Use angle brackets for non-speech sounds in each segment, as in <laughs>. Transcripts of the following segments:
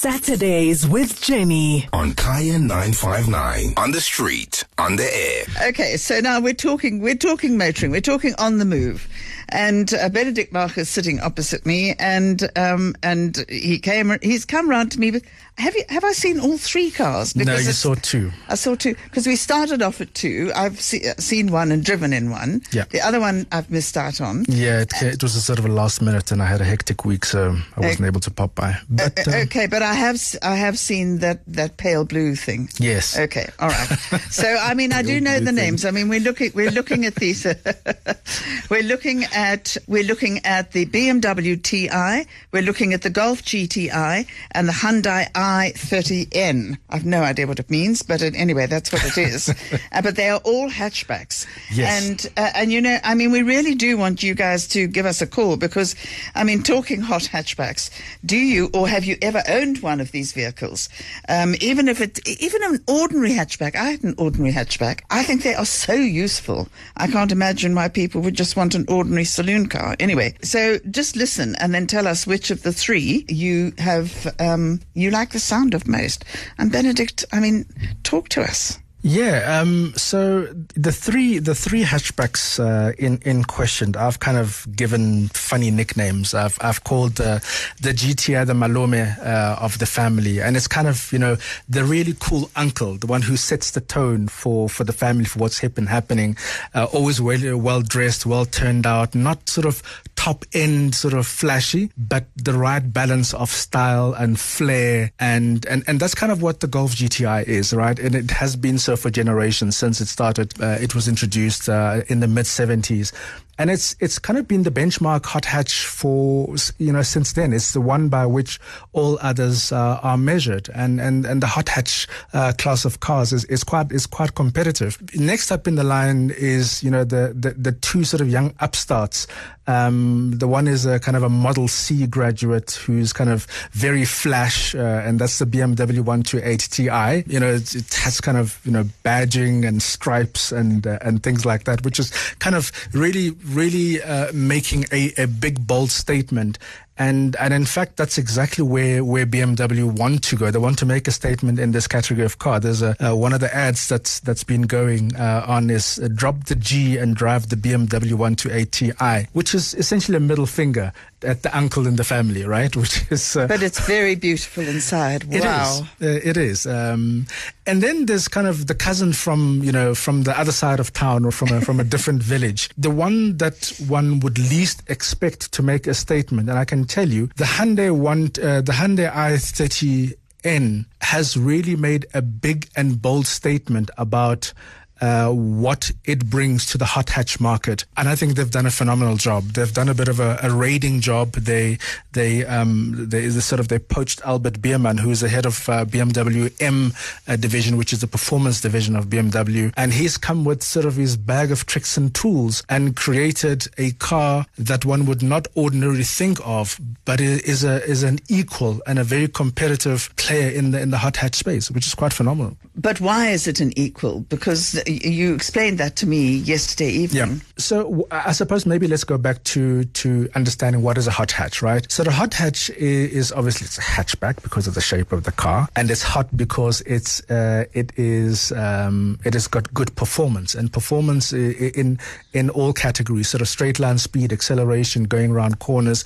Saturdays with Jenny. on Kaya 959 on the street. On the air. Okay, so now we're talking we're talking motoring, we're talking on the move, and uh, Benedict Bach is sitting opposite me, and um, and he came he's come round to me. With, have you have I seen all three cars? No, you saw two. I saw two because we started off at two. I've see, uh, seen one and driven in one. Yeah. The other one I've missed out on. Yeah, it, it was a sort of a last minute, and I had a hectic week, so I wasn't able to pop by. But Uh, okay, but I have I have seen that that pale blue thing. yes, Okay, all right. So I mean, I <laughs> do know the thing. names. I mean, we're looking we're looking at these. <laughs> we're looking at we're looking at the BMW TI. We're looking at the Golf GTI and the Hyundai i30N. I've no idea what it means, but anyway, that's what it is. <laughs> uh, but they are all hatchbacks. Yes. And uh, and you know, I mean, we really do want you guys to give us a call because, I mean, talking hot hatchbacks, do you or have you ever owned one of these vehicles? Um, even if it, even an ordinary hatchback, I had an ordinary hatchback. I think they are so useful. I can't imagine why people would just want an ordinary saloon car. Anyway, so just listen and then tell us which of the three you have um, you like the sound of most. And Benedict, I mean, talk to us. Yeah. Um, so the three the three hatchbacks uh, in in question, I've kind of given funny nicknames. I've I've called uh, the GTI the Malome uh, of the family, and it's kind of you know the really cool uncle, the one who sets the tone for for the family for what's hip happening. Uh, always well well dressed, well turned out, not sort of top end sort of flashy, but the right balance of style and flair, and and and that's kind of what the Golf GTI is, right? And it has been so for generations since it started. Uh, it was introduced uh, in the mid '70s. And it's it's kind of been the benchmark hot hatch for you know since then. It's the one by which all others uh, are measured, and and and the hot hatch uh, class of cars is, is quite is quite competitive. Next up in the line is you know the the, the two sort of young upstarts. Um, the one is a kind of a Model C graduate who's kind of very flash, uh, and that's the BMW 128 Ti. You know, it, it has kind of you know badging and stripes and uh, and things like that, which is kind of really really uh, making a, a big bold statement. And and in fact, that's exactly where, where BMW want to go. They want to make a statement in this category of car. There's a uh, one of the ads that's that's been going uh, on is uh, drop the G and drive the BMW 128 Ti, which is essentially a middle finger at the uncle in the family, right? <laughs> Which is uh, But it's very beautiful inside. it is. wow. Uh, it is. Um, and then there's kind of the cousin from you know from the other side of town or from a, from a <laughs> different village. The one that one would least expect to make a statement, and I can tell you, the Hyundai one, uh, the Hyundai i30 N has really made a big and bold statement about. Uh, what it brings to the hot hatch market, and I think they've done a phenomenal job. They've done a bit of a, a raiding job. They they um they, they sort of they poached Albert Biermann, who's the head of uh, BMW M uh, division, which is the performance division of BMW, and he's come with sort of his bag of tricks and tools and created a car that one would not ordinarily think of, but is a is an equal and a very competitive player in the in the hot hatch space, which is quite phenomenal. But why is it an equal? Because you explained that to me yesterday evening. Yeah. So I suppose maybe let's go back to to understanding what is a hot hatch, right? So the hot hatch is, is obviously it's a hatchback because of the shape of the car, and it's hot because it's uh, it is um, it has got good performance and performance in in all categories, sort of straight line speed, acceleration, going around corners.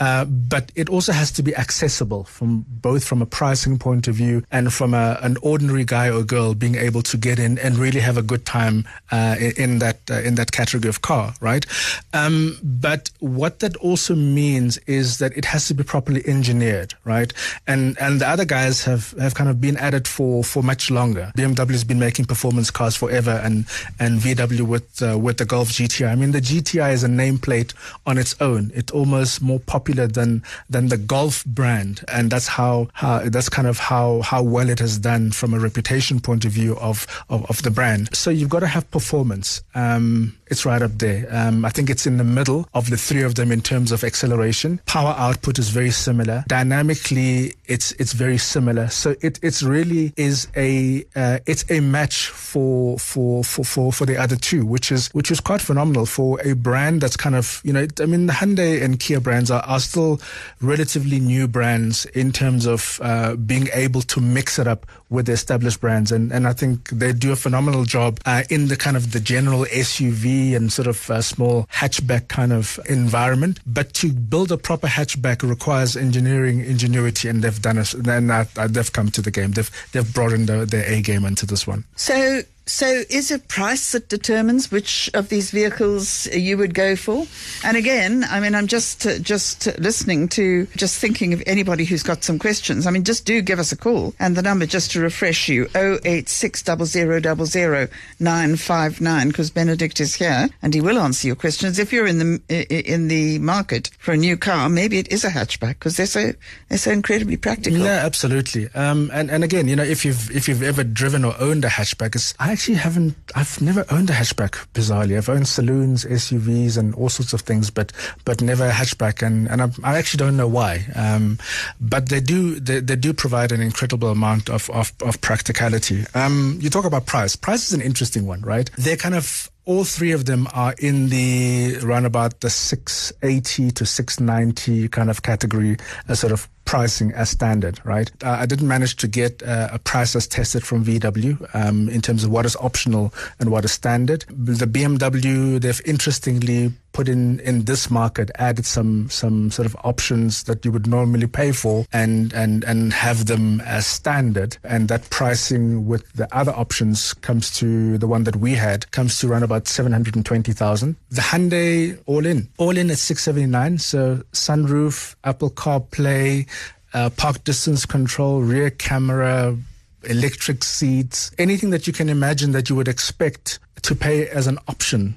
Uh, but it also has to be accessible from both from a pricing point of view and from a, an ordinary guy or girl being able to get in and really have a good time uh, in, that uh, in that category of car, right? Um, but what that also means is that it has to be properly engineered, right? And and the other guys have, have kind of been at it for, for much longer. BMW has been making performance cars forever, and and VW with uh, with the Golf GTI. I mean, the GTI is a nameplate on its own. It's almost more popular than than the Golf brand, and that's how, how that's kind of how how well it has done from a reputation point of view of of, of the brand. So you've got to have performance. Um, it's right up there. Um, I think it's in the middle of the three of them in terms of acceleration. Power output is very similar. Dynamically, it's it's very similar. So it it's really is a uh, it's a match for for for for for the other two, which is which is quite phenomenal for a brand that's kind of you know I mean the Hyundai and Kia brands are, are still relatively new brands in terms of uh, being able to mix it up with the established brands, and and I think they do a phenomenal job uh, in the kind of the general SUV and sort of a small hatchback kind of environment. But to build a proper hatchback requires engineering ingenuity, and they've done it. And they've come to the game. They've they've brought in the, their A game into this one. So so, is it price that determines which of these vehicles you would go for? And again, I mean, I'm just uh, just listening to, just thinking of anybody who's got some questions. I mean, just do give us a call, and the number just to refresh you: 0860000959, because Benedict is here and he will answer your questions. If you're in the in the market for a new car, maybe it is a hatchback because they're so they're so incredibly practical. Yeah, absolutely. Um, and and again, you know, if you've if you've ever driven or owned a hatchback, it's I actually haven't. I've never owned a hatchback. Bizarrely, I've owned saloons, SUVs, and all sorts of things, but but never a hatchback. And and I, I actually don't know why. Um, but they do they, they do provide an incredible amount of of, of practicality. Um, you talk about price. Price is an interesting one, right? They're kind of all three of them are in the around about the 680 to 690 kind of category, a sort of pricing as standard, right? Uh, I didn't manage to get uh, a price as tested from VW um, in terms of what is optional and what is standard. The BMW, they've interestingly put in in this market added some some sort of options that you would normally pay for and and and have them as standard and that pricing with the other options comes to the one that we had comes to around about 720,000 the Hyundai all in all in at 679 so sunroof Apple CarPlay uh, park distance control rear camera electric seats anything that you can imagine that you would expect to pay as an option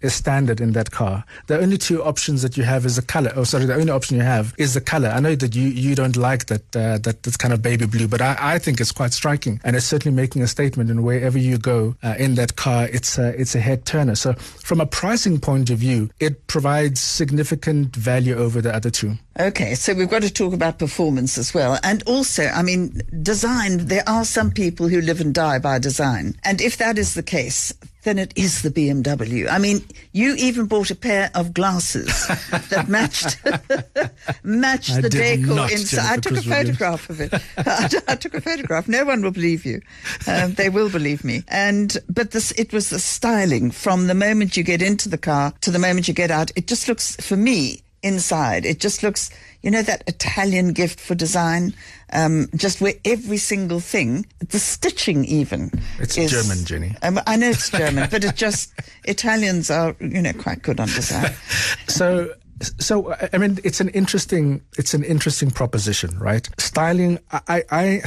is standard in that car. The only two options that you have is the color. Oh, sorry, the only option you have is the color. I know that you, you don't like that uh, that that's kind of baby blue, but I, I think it's quite striking, and it's certainly making a statement. And wherever you go uh, in that car, it's a, it's a head turner. So from a pricing point of view, it provides significant value over the other two. Okay, so we've got to talk about performance as well. And also, I mean, design, there are some people who live and die by design. And if that is the case, then it is the BMW. I mean, you even bought a pair of glasses <laughs> that matched <laughs> matched I the decor inside. I took a photograph of it. <laughs> I, I took a photograph. No one will believe you. Um, they will believe me. And but this, it was the styling from the moment you get into the car to the moment you get out. It just looks for me inside. It just looks, you know, that Italian gift for design. Um, just where every single thing, the stitching even. It's is- German, Jenny. Um, I know it's <laughs> German, but it just Italians are, you know, quite good on design. <laughs> so so I mean it's an interesting it's an interesting proposition, right? Styling I I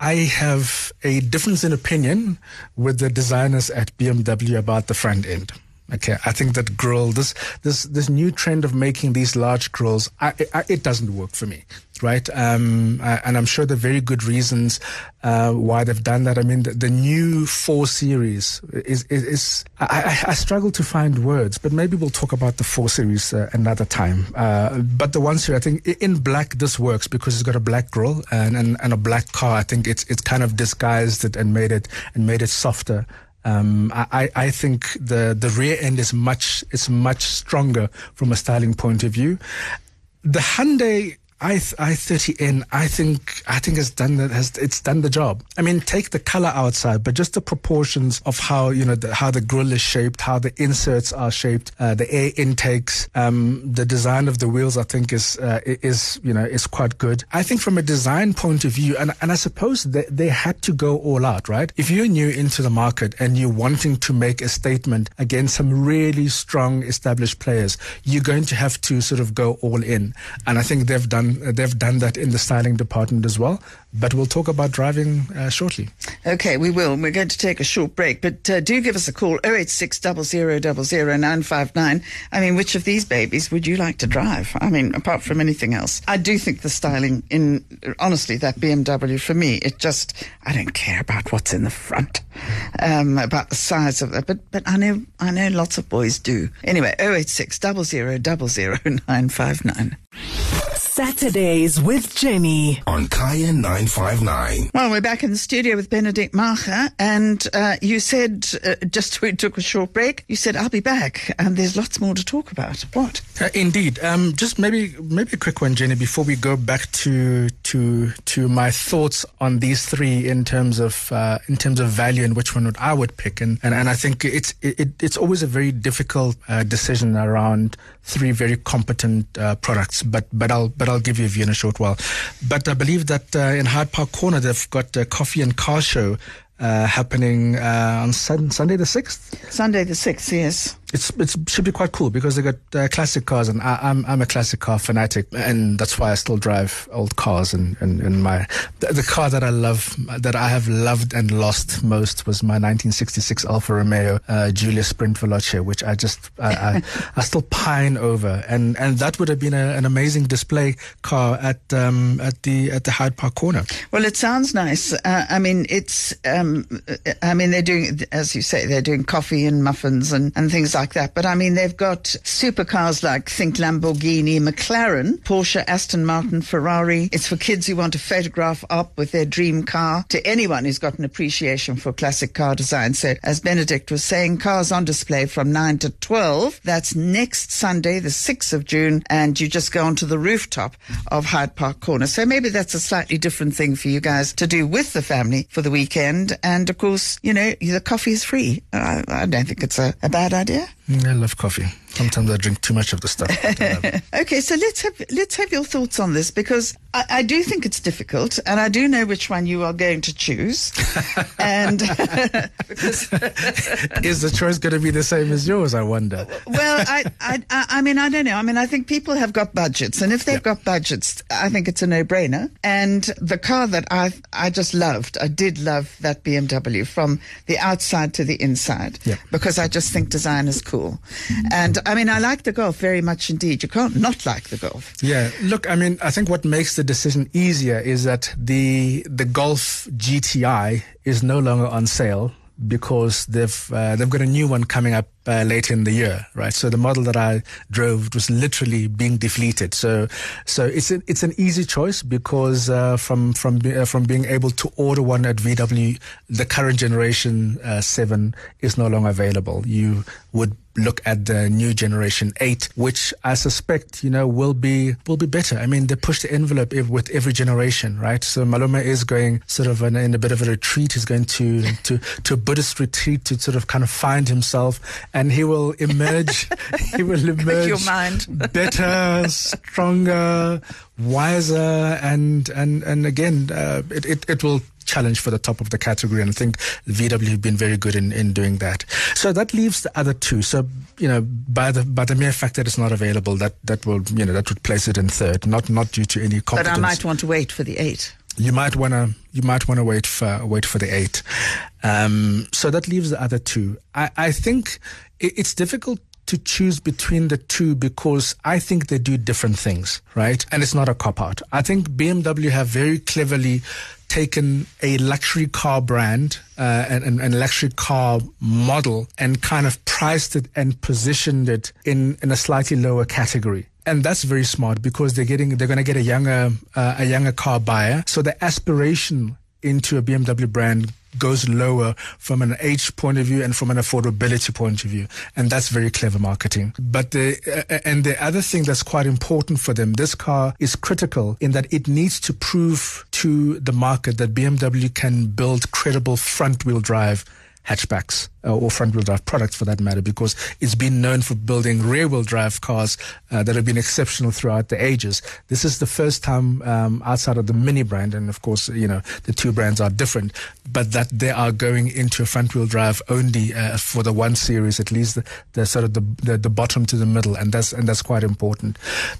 I have a difference in opinion with the designers at BMW about the front end. Okay, I think that grill, this this this new trend of making these large grills, I, I, it doesn't work for me, right? Um, uh, and I'm sure there are very good reasons uh, why they've done that. I mean, the, the new four series is is, is I, I, I struggle to find words, but maybe we'll talk about the four series uh, another time. Uh, but the ones here, I think in black this works because it's got a black grill and, and, and a black car. I think it's it's kind of disguised it and made it and made it softer. Um, I, I think the, the rear end is much is much stronger from a styling point of view. The Hyundai i i thirty N I think I think has done that has it's done the job. I mean, take the color outside, but just the proportions of how you know the, how the grill is shaped, how the inserts are shaped, uh, the air intakes, um, the design of the wheels. I think is uh, is you know is quite good. I think from a design point of view, and and I suppose they, they had to go all out, right? If you're new into the market and you're wanting to make a statement against some really strong established players, you're going to have to sort of go all in, and I think they've done um, they've done that in the styling department as well. But we'll talk about driving uh, shortly. Okay, we will. We're going to take a short break, but uh, do give us a call 086 959 I mean, which of these babies would you like to drive? I mean, apart from anything else, I do think the styling in honestly that BMW for me, it just I don't care about what's in the front, um, about the size of it, but but I know I know lots of boys do. Anyway, 086 <laughs> 959 Saturdays with Jenny. On Kaya 959. Well, we're back in the studio with Benedict Maaga, and uh, you said, uh, just we took a short break, you said, I'll be back, and there's lots more to talk about. What? Uh, indeed. Um, just maybe maybe a quick one, Jenny, before we go back to to to my thoughts on these three in terms of uh, in terms of value and which one would I would pick, and and, and I think it's it, it's always a very difficult uh, decision around three very competent uh, products, but but I'll but I'll give you a view in a short while. But I believe that uh, in Hyde Park Corner they've got a coffee and car show uh, happening uh, on sun- Sunday the sixth. Sunday the sixth, yes it's it should be quite cool because they got uh, classic cars, and I, am I'm, I'm a classic car fanatic, and that's why I still drive old cars. And, and, and my the, the, car that I love, that I have loved and lost most, was my 1966 Alfa Romeo uh, Giulia Sprint Veloce, which I just I, I, <laughs> I, still pine over, and and that would have been a, an amazing display car at um, at the at the Hyde Park corner. Well, it sounds nice. Uh, I mean, it's um, I mean they're doing as you say they're doing coffee and muffins and and things like like that. But I mean, they've got supercars like think Lamborghini, McLaren, Porsche, Aston Martin, Ferrari. It's for kids who want to photograph up with their dream car to anyone who's got an appreciation for classic car design. So as Benedict was saying, cars on display from 9 to 12. That's next Sunday, the 6th of June. And you just go onto the rooftop of Hyde Park Corner. So maybe that's a slightly different thing for you guys to do with the family for the weekend. And of course, you know, the coffee is free. I, I don't think it's a, a bad idea. I love coffee. Sometimes I drink too much of the stuff. <laughs> okay, so let's have let's have your thoughts on this because I, I, do think it's difficult, and I do know which one you are going to choose. <laughs> and <laughs> is the choice going to be the same as yours? I wonder. well, I, I I mean I don't know. I mean I think people have got budgets, and if they've got budgets, I think it's a no-brainer. And the car that I I just loved, I did love that BMW from the outside to the inside because I just think design is cool, and I mean, I like the golf very much indeed. You can't not like the golf. Yeah. Look, I mean, I think what makes the decision easier is that the the Golf GTI is no longer on sale because they've uh, they've got a new one coming up uh, later in the year, right? So the model that I drove was literally being deflated. So so it's a, it's an easy choice because uh, from from uh, from being able to order one at VW, the current generation uh, seven is no longer available. You would look at the new generation 8 which i suspect you know will be will be better i mean they push the envelope with every generation right so malome is going sort of in, in a bit of a retreat he's going to to to a buddhist retreat to sort of kind of find himself and he will emerge <laughs> he will emerge <laughs> better stronger wiser and and and again uh, it, it it will challenge for the top of the category. And I think VW have been very good in, in doing that. So that leaves the other two. So, you know, by the, by the mere fact that it's not available, that, that will, you know, that would place it in third, not, not due to any competence. But I might want to wait for the eight. You might want to, you might want to wait for, wait for the eight. Um, so that leaves the other two. I, I think it, it's difficult to choose between the two because I think they do different things, right? And it's not a cop out. I think BMW have very cleverly taken a luxury car brand uh, and, and, luxury car model and kind of priced it and positioned it in, in a slightly lower category and that's very smart because they're getting they're going to get a younger uh, a younger car buyer so the aspiration into a BMW brand goes lower from an age point of view and from an affordability point of view. And that's very clever marketing. But the, uh, and the other thing that's quite important for them, this car is critical in that it needs to prove to the market that BMW can build credible front wheel drive hatchbacks uh, or front wheel drive products for that matter because it's been known for building rear wheel drive cars uh, that have been exceptional throughout the ages. This is the first time um, outside of the Mini brand, and of course, you know, the two brands are different, but that they are going into a front wheel drive only uh, for the one series, at least the, the sort of the, the, the bottom to the middle, and that's and that's quite important.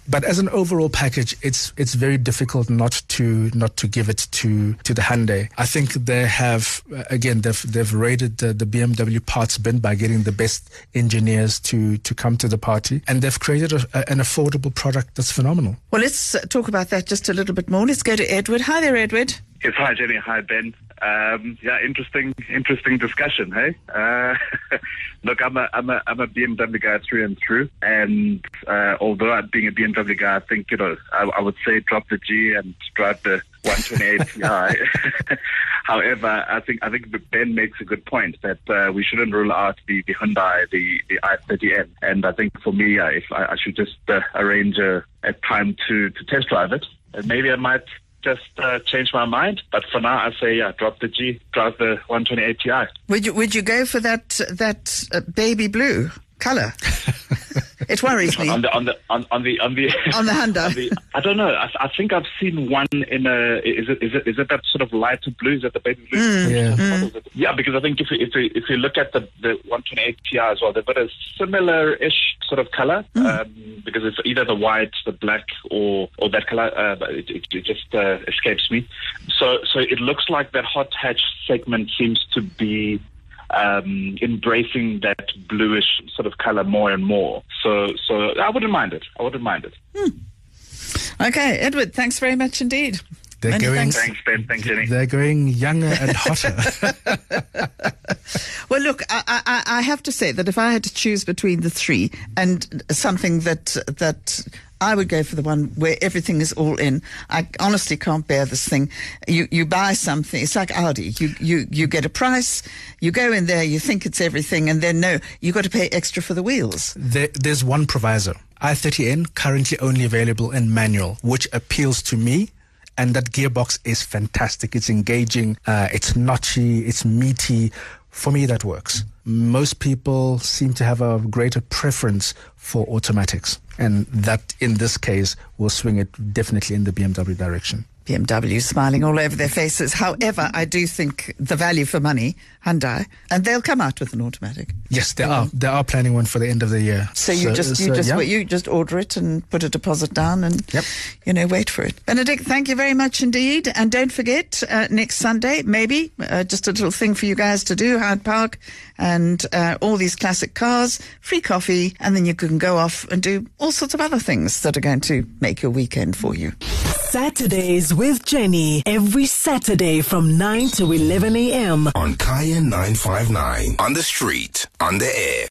But as an overall package, it's it's very difficult not to not to give it to to the Hyundai. I think they have uh, again they've they've raided the, the BMW parts bin by getting the best engineers to to come to the party, and they've created a, a, an affordable product that's phenomenal. Well, let's uh, talk about that just a little bit more. Let's go to Edward. Hi there, Edward. Yes, hi Jenny, hi Ben. Um, yeah, interesting, interesting discussion. Hey, uh, <laughs> look, I'm a, I'm a, I'm a BMW guy through and through, and uh, although I'm being a BMW guy, I think you know, I, I would say drop the G and drive the 128 Ti. <laughs> However, I think I think Ben makes a good point that uh, we shouldn't rule out the, the Hyundai, the the i30N, and I think for me, uh, if I, I should just uh, arrange a, a time to to test drive it, and maybe I might just uh, change my mind. But for now, I say yeah, drop the G, drive the 128 Ti. Would you would you go for that that uh, baby blue color? <laughs> it worries me. On the on the on, on the on the <laughs> On the Honda. <laughs> on the- I don't know. I, I think I've seen one in a. Is it is it is it that sort of lighter blue? Is that the baby blue? Mm. Yeah. Yeah, because I think if you, if you, if you look at the, the 128 Ti as well, they've got a similar-ish sort of color um, because it's either the white, the black, or or that color. Uh, it, it, it just uh, escapes me. So so it looks like that hot hatch segment seems to be um, embracing that bluish sort of color more and more. So so I wouldn't mind it. I wouldn't mind it. Okay, Edward. Thanks very much indeed. They're Many going. thanks. Thanks, Ben. Thanks, Jenny. They're going younger and hotter. <laughs> Well, look, I, I, I have to say that if I had to choose between the three and something that that I would go for the one where everything is all in. I honestly can't bear this thing. You you buy something, it's like Audi. You you you get a price, you go in there, you think it's everything, and then no, you got to pay extra for the wheels. There, there's one proviso. i30N currently only available in manual, which appeals to me. And that gearbox is fantastic. It's engaging. Uh, it's notchy. It's meaty. For me, that works. Most people seem to have a greater preference for automatics. And that, in this case, will swing it definitely in the BMW direction. BMW smiling all over their faces. However, I do think the value for money, Hyundai, and they'll come out with an automatic. Yes, they are. They are planning one for the end of the year. So you just you so, just yeah. wait- you just order it and put a deposit down and Yep. you know wait for it. Benedict, thank you very much indeed, and don't forget uh, next Sunday maybe uh, just a little thing for you guys to do Hyde Park and uh, all these classic cars, free coffee, and then you can go off and do all sorts of other things that are going to make your weekend for you. Saturdays with Jenny. Every Saturday from 9 to 11 a.m. On Kaya 959. On the street, on the air.